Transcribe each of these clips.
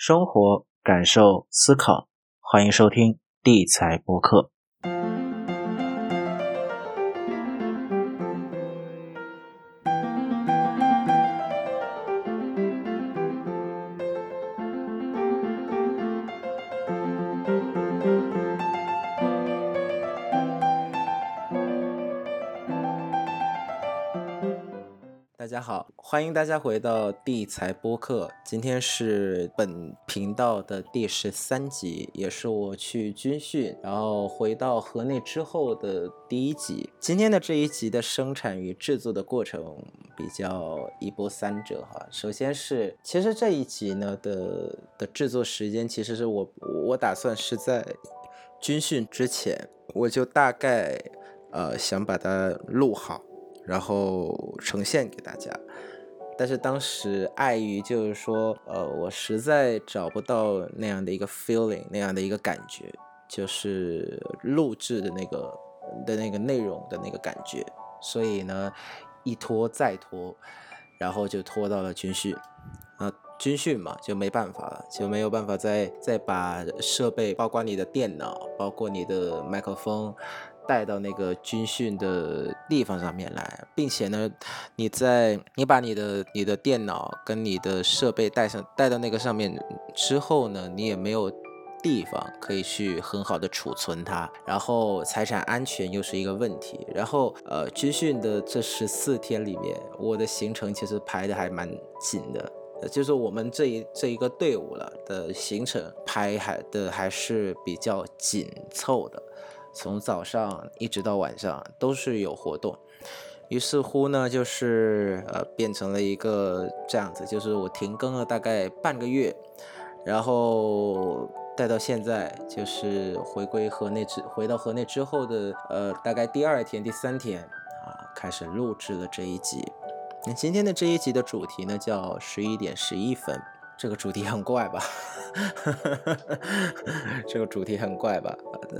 生活、感受、思考，欢迎收听地财播客。欢迎大家回到地财播客。今天是本频道的第十三集，也是我去军训，然后回到河内之后的第一集。今天的这一集的生产与制作的过程比较一波三折哈。首先是，其实这一集呢的的制作时间，其实是我我打算是在军训之前，我就大概呃想把它录好。然后呈现给大家，但是当时碍于就是说，呃，我实在找不到那样的一个 feeling，那样的一个感觉，就是录制的那个的那个内容的那个感觉，所以呢，一拖再拖，然后就拖到了军训，啊，军训嘛就没办法了，就没有办法再再把设备，包括你的电脑，包括你的麦克风。带到那个军训的地方上面来，并且呢，你在你把你的你的电脑跟你的设备带上带到那个上面之后呢，你也没有地方可以去很好的储存它，然后财产安全又是一个问题。然后呃，军训的这十四天里面，我的行程其实排的还蛮紧的，就是我们这一这一个队伍了的行程排还的还是比较紧凑的。从早上一直到晚上都是有活动，于是乎呢，就是呃变成了一个这样子，就是我停更了大概半个月，然后待到现在，就是回归河内之回到河内之后的呃大概第二天第三天啊，开始录制了这一集。那今天的这一集的主题呢叫十一点十一分。这个主题很怪吧？这个主题很怪吧？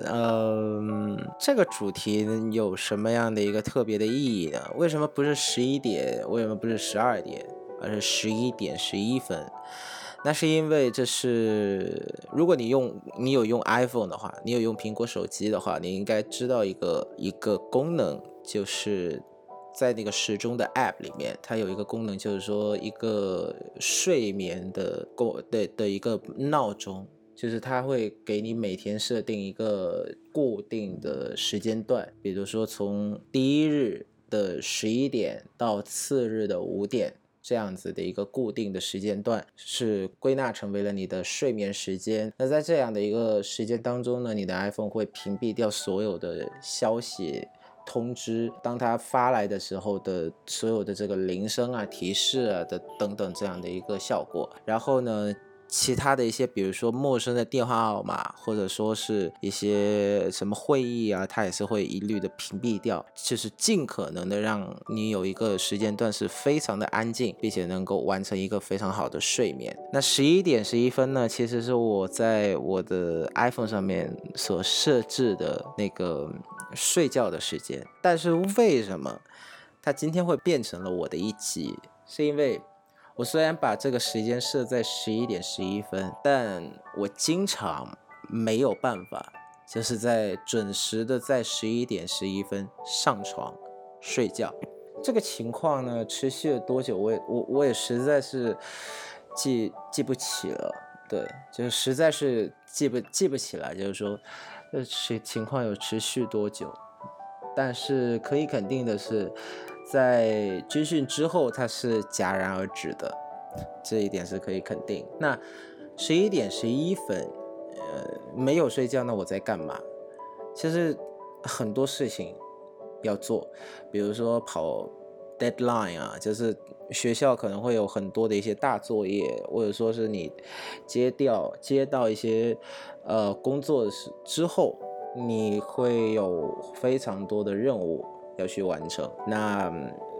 嗯，这个主题有什么样的一个特别的意义呢？为什么不是十一点？为什么不是十二点？而是十一点十一分？那是因为这是，如果你用你有用 iPhone 的话，你有用苹果手机的话，你应该知道一个一个功能，就是。在那个时钟的 App 里面，它有一个功能，就是说一个睡眠的过的的一个闹钟，就是它会给你每天设定一个固定的时间段，比如说从第一日的十一点到次日的五点这样子的一个固定的时间段，是归纳成为了你的睡眠时间。那在这样的一个时间当中呢，你的 iPhone 会屏蔽掉所有的消息。通知，当他发来的时候的所有的这个铃声啊、提示啊的等等这样的一个效果，然后呢？其他的一些，比如说陌生的电话号码，或者说是一些什么会议啊，它也是会一律的屏蔽掉，就是尽可能的让你有一个时间段是非常的安静，并且能够完成一个非常好的睡眠。那十一点十一分呢，其实是我在我的 iPhone 上面所设置的那个睡觉的时间，但是为什么它今天会变成了我的一集？是因为。我虽然把这个时间设在十一点十一分，但我经常没有办法，就是在准时的在十一点十一分上床睡觉。这个情况呢，持续了多久？我也我我也实在是记记不起了。对，就是实在是记不记不起来，就是说，这情情况有持续多久？但是可以肯定的是。在军训之后，它是戛然而止的，这一点是可以肯定。那十一点十一分，呃，没有睡觉，那我在干嘛？其实很多事情要做，比如说跑 deadline 啊，就是学校可能会有很多的一些大作业，或者说是你接掉接到一些呃工作时之后，你会有非常多的任务。要去完成，那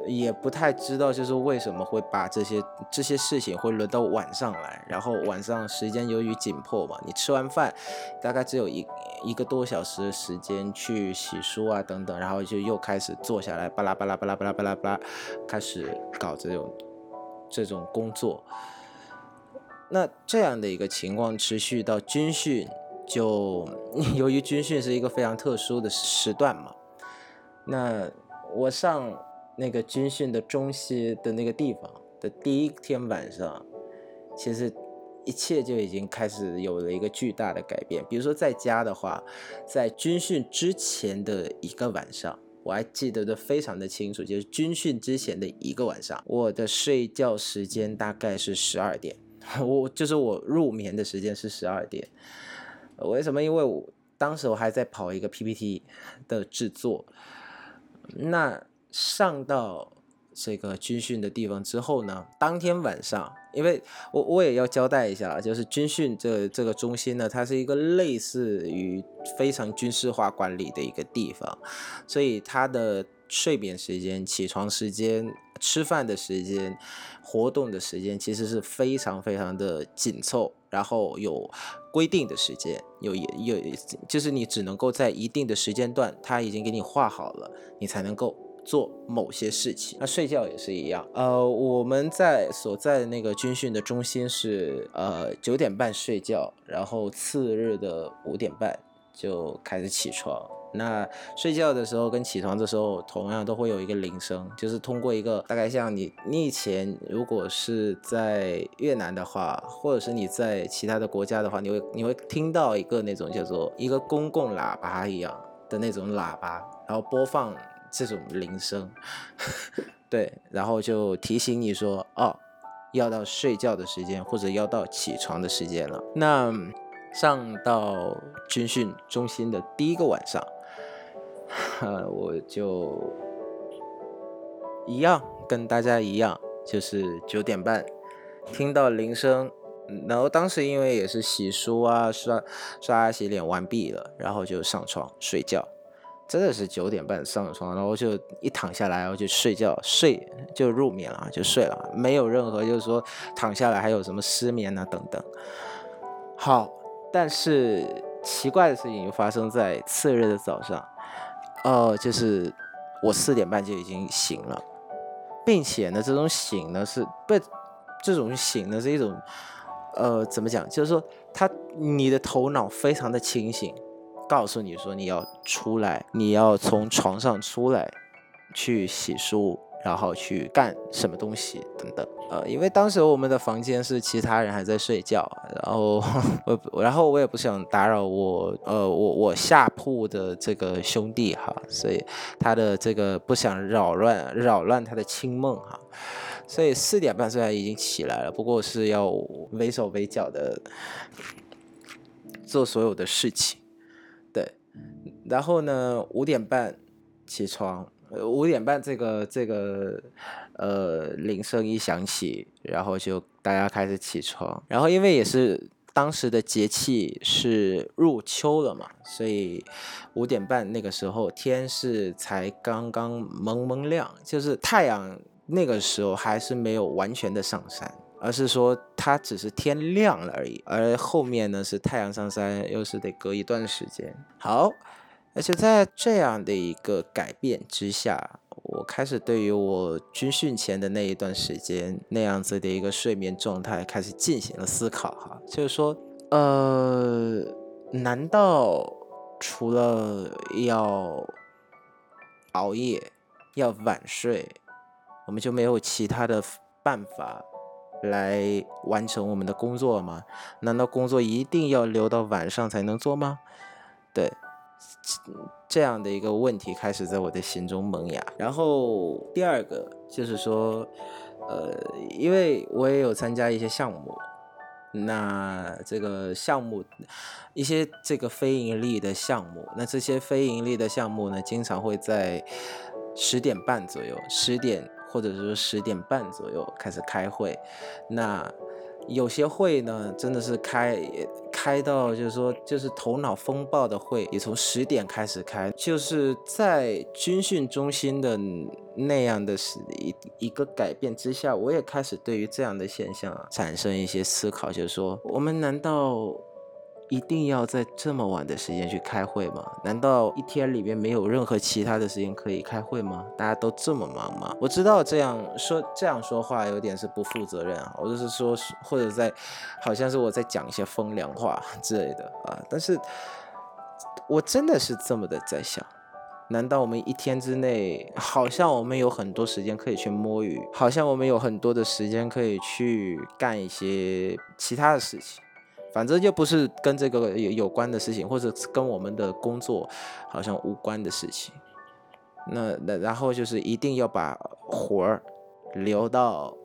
也不太知道，就是为什么会把这些这些事情会轮到晚上来，然后晚上时间由于紧迫嘛，你吃完饭大概只有一一个多小时的时间去洗漱啊等等，然后就又开始坐下来巴拉巴拉巴拉巴拉巴拉巴拉开始搞这种这种工作。那这样的一个情况持续到军训，就 由于军训是一个非常特殊的时段嘛，那我上那个军训的中心的那个地方的第一天晚上，其实。一切就已经开始有了一个巨大的改变。比如说在家的话，在军训之前的一个晚上，我还记得的非常的清楚，就是军训之前的一个晚上，我的睡觉时间大概是十二点，我就是我入眠的时间是十二点。为什么？因为我当时我还在跑一个 PPT 的制作。那上到这个军训的地方之后呢，当天晚上。因为我我也要交代一下，就是军训这这个中心呢，它是一个类似于非常军事化管理的一个地方，所以它的睡眠时间、起床时间、吃饭的时间、活动的时间，其实是非常非常的紧凑，然后有规定的时间，有有就是你只能够在一定的时间段，它已经给你画好了，你才能够。做某些事情，那睡觉也是一样。呃，我们在所在的那个军训的中心是呃九点半睡觉，然后次日的五点半就开始起床。那睡觉的时候跟起床的时候同样都会有一个铃声，就是通过一个大概像你你以前如果是在越南的话，或者是你在其他的国家的话，你会你会听到一个那种叫做一个公共喇叭一样的那种喇叭，然后播放。这种铃声，对，然后就提醒你说，哦，要到睡觉的时间，或者要到起床的时间了。那上到军训中心的第一个晚上，我就一样跟大家一样，就是九点半听到铃声，然后当时因为也是洗漱啊、刷刷牙、洗脸完毕了，然后就上床睡觉。真的是九点半上床，然后就一躺下来，然后就睡觉，睡就入眠了，就睡了，没有任何就是说躺下来还有什么失眠啊等等。好，但是奇怪的事情就发生在次日的早上，呃，就是我四点半就已经醒了，并且呢，这种醒呢是不，这种醒呢是一种，呃，怎么讲？就是说，他你的头脑非常的清醒。告诉你说你要出来，你要从床上出来，去洗漱，然后去干什么东西等等。呃，因为当时我们的房间是其他人还在睡觉，然后我，然后我也不想打扰我，呃，我我下铺的这个兄弟哈，所以他的这个不想扰乱扰乱他的清梦哈，所以四点半虽然已经起来了，不过是要为手为脚的做所有的事情。然后呢，五点半起床，五点半这个这个呃铃声一响起，然后就大家开始起床。然后因为也是当时的节气是入秋了嘛，所以五点半那个时候天是才刚刚蒙蒙亮，就是太阳那个时候还是没有完全的上山，而是说它只是天亮了而已。而后面呢是太阳上山，又是得隔一段时间。好。而且在这样的一个改变之下，我开始对于我军训前的那一段时间那样子的一个睡眠状态开始进行了思考哈，就是说，呃，难道除了要熬夜、要晚睡，我们就没有其他的办法来完成我们的工作吗？难道工作一定要留到晚上才能做吗？对。这样的一个问题开始在我的心中萌芽。然后第二个就是说，呃，因为我也有参加一些项目，那这个项目一些这个非盈利的项目，那这些非盈利的项目呢，经常会在十点半左右，十点或者说十点半左右开始开会，那。有些会呢，真的是开开到，就是说，就是头脑风暴的会，也从十点开始开，就是在军训中心的那样的是一一个改变之下，我也开始对于这样的现象啊产生一些思考，就是说，我们难道一定要在这么晚的时间去开会吗？难道一天里面没有任何其他的时间可以开会吗？大家都这么忙吗？我知道这样说这样说话有点是不负责任啊，我就是说，或者在好像是我在讲一些风凉话之类的啊，但是我真的是这么的在想。难道我们一天之内，好像我们有很多时间可以去摸鱼，好像我们有很多的时间可以去干一些其他的事情，反正就不是跟这个有有关的事情，或者跟我们的工作好像无关的事情。那那然后就是一定要把活儿留到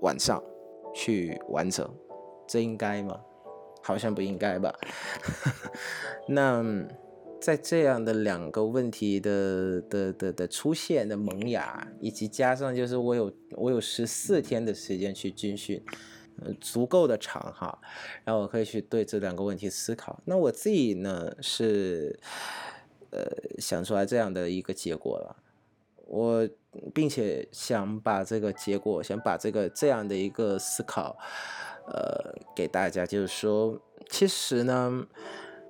晚上去完成，这应该吗？好像不应该吧？那。在这样的两个问题的的的的出现的萌芽，以及加上就是我有我有十四天的时间去军训，足够的长哈，然后我可以去对这两个问题思考。那我自己呢是，呃，想出来这样的一个结果了，我并且想把这个结果，想把这个这样的一个思考，呃，给大家，就是说，其实呢。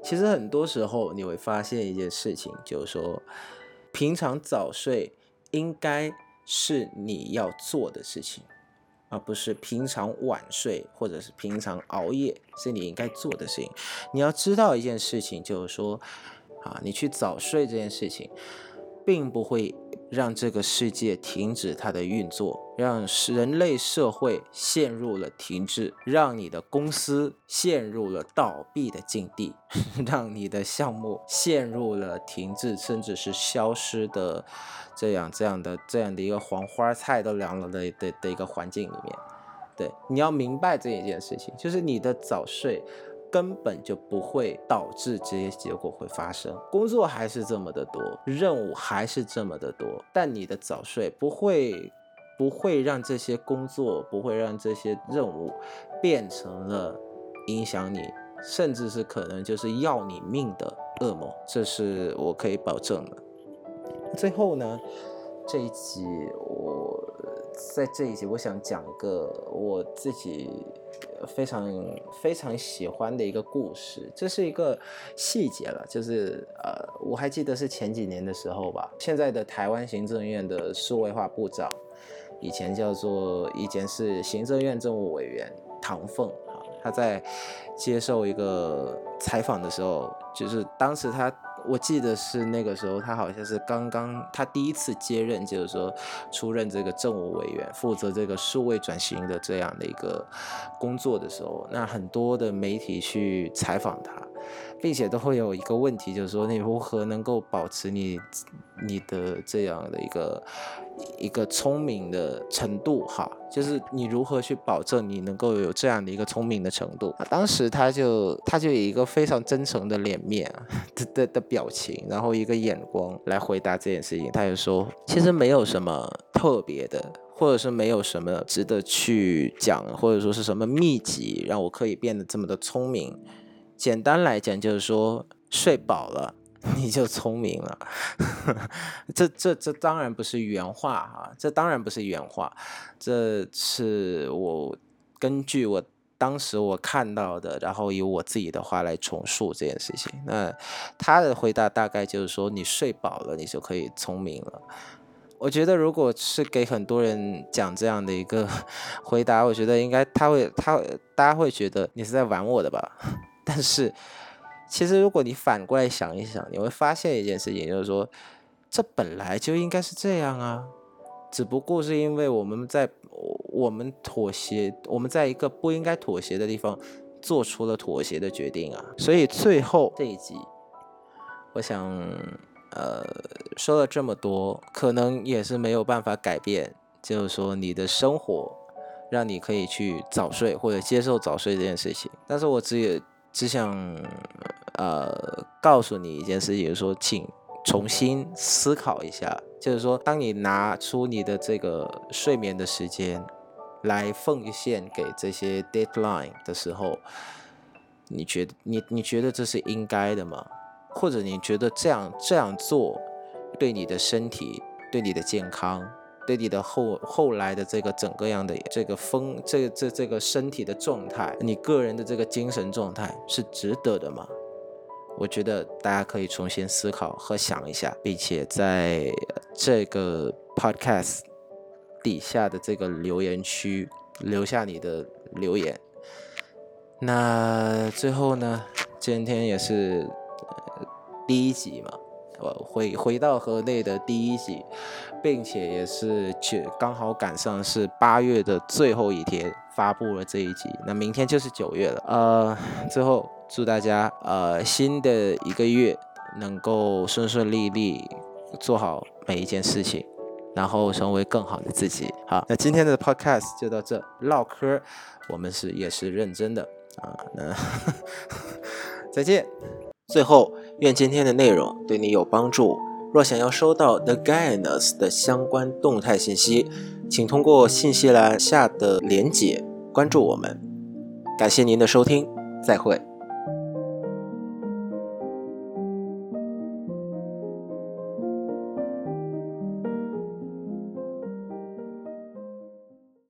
其实很多时候你会发现一件事情，就是说，平常早睡应该是你要做的事情，而不是平常晚睡或者是平常熬夜是你应该做的事情。你要知道一件事情，就是说，啊，你去早睡这件事情，并不会。让这个世界停止它的运作，让人类社会陷入了停滞，让你的公司陷入了倒闭的境地，让你的项目陷入了停滞，甚至是消失的这样这样的这样的一个黄花菜都凉了的的的一个环境里面。对，你要明白这一件事情，就是你的早睡。根本就不会导致这些结果会发生，工作还是这么的多，任务还是这么的多，但你的早睡不会，不会让这些工作，不会让这些任务变成了影响你，甚至是可能就是要你命的噩梦，这是我可以保证的。最后呢，这一集我在这一集我想讲一个我自己。非常非常喜欢的一个故事，这是一个细节了，就是呃，我还记得是前几年的时候吧，现在的台湾行政院的数位化部长，以前叫做以前是行政院政务委员唐凤啊，他在接受一个采访的时候，就是当时他。我记得是那个时候，他好像是刚刚他第一次接任，就是说出任这个政务委员，负责这个数位转型的这样的一个工作的时候，那很多的媒体去采访他。并且都会有一个问题，就是说你如何能够保持你你的这样的一个一个聪明的程度哈，就是你如何去保证你能够有这样的一个聪明的程度？当时他就他就以一个非常真诚的脸面 的的的表情，然后一个眼光来回答这件事情。他就说，其实没有什么特别的，或者是没有什么值得去讲，或者说是什么秘籍让我可以变得这么的聪明。简单来讲，就是说睡饱了你就聪明了。这这这当然不是原话哈，这当然不是原话，这是我根据我当时我看到的，然后以我自己的话来重述这件事情。那他的回答大概就是说，你睡饱了，你就可以聪明了。我觉得如果是给很多人讲这样的一个 回答，我觉得应该他会他大家会觉得你是在玩我的吧。但是，其实如果你反过来想一想，你会发现一件事情，就是说，这本来就应该是这样啊，只不过是因为我们在我们妥协，我们在一个不应该妥协的地方做出了妥协的决定啊。所以最后这一集，我想，呃，说了这么多，可能也是没有办法改变，就是说你的生活让你可以去早睡或者接受早睡这件事情。但是我只有。只想，呃，告诉你一件事情，就是说，请重新思考一下，就是说，当你拿出你的这个睡眠的时间来奉献给这些 deadline 的时候，你觉得你你觉得这是应该的吗？或者你觉得这样这样做对你的身体、对你的健康对你的后后来的这个整个样的这个风，这这这个身体的状态，你个人的这个精神状态是值得的吗？我觉得大家可以重新思考和想一下，并且在这个 podcast 底下的这个留言区留下你的留言。那最后呢，今天也是第一集嘛。回回到河内的第一集，并且也是去刚好赶上是八月的最后一天发布了这一集，那明天就是九月了。呃，最后祝大家呃新的一个月能够顺顺利利做好每一件事情，然后成为更好的自己。好，那今天的 podcast 就到这，唠嗑我们是也是认真的啊，那 再见。最后，愿今天的内容对你有帮助。若想要收到 The Guinness 的相关动态信息，请通过信息栏下的连结关注我们。感谢您的收听，再会。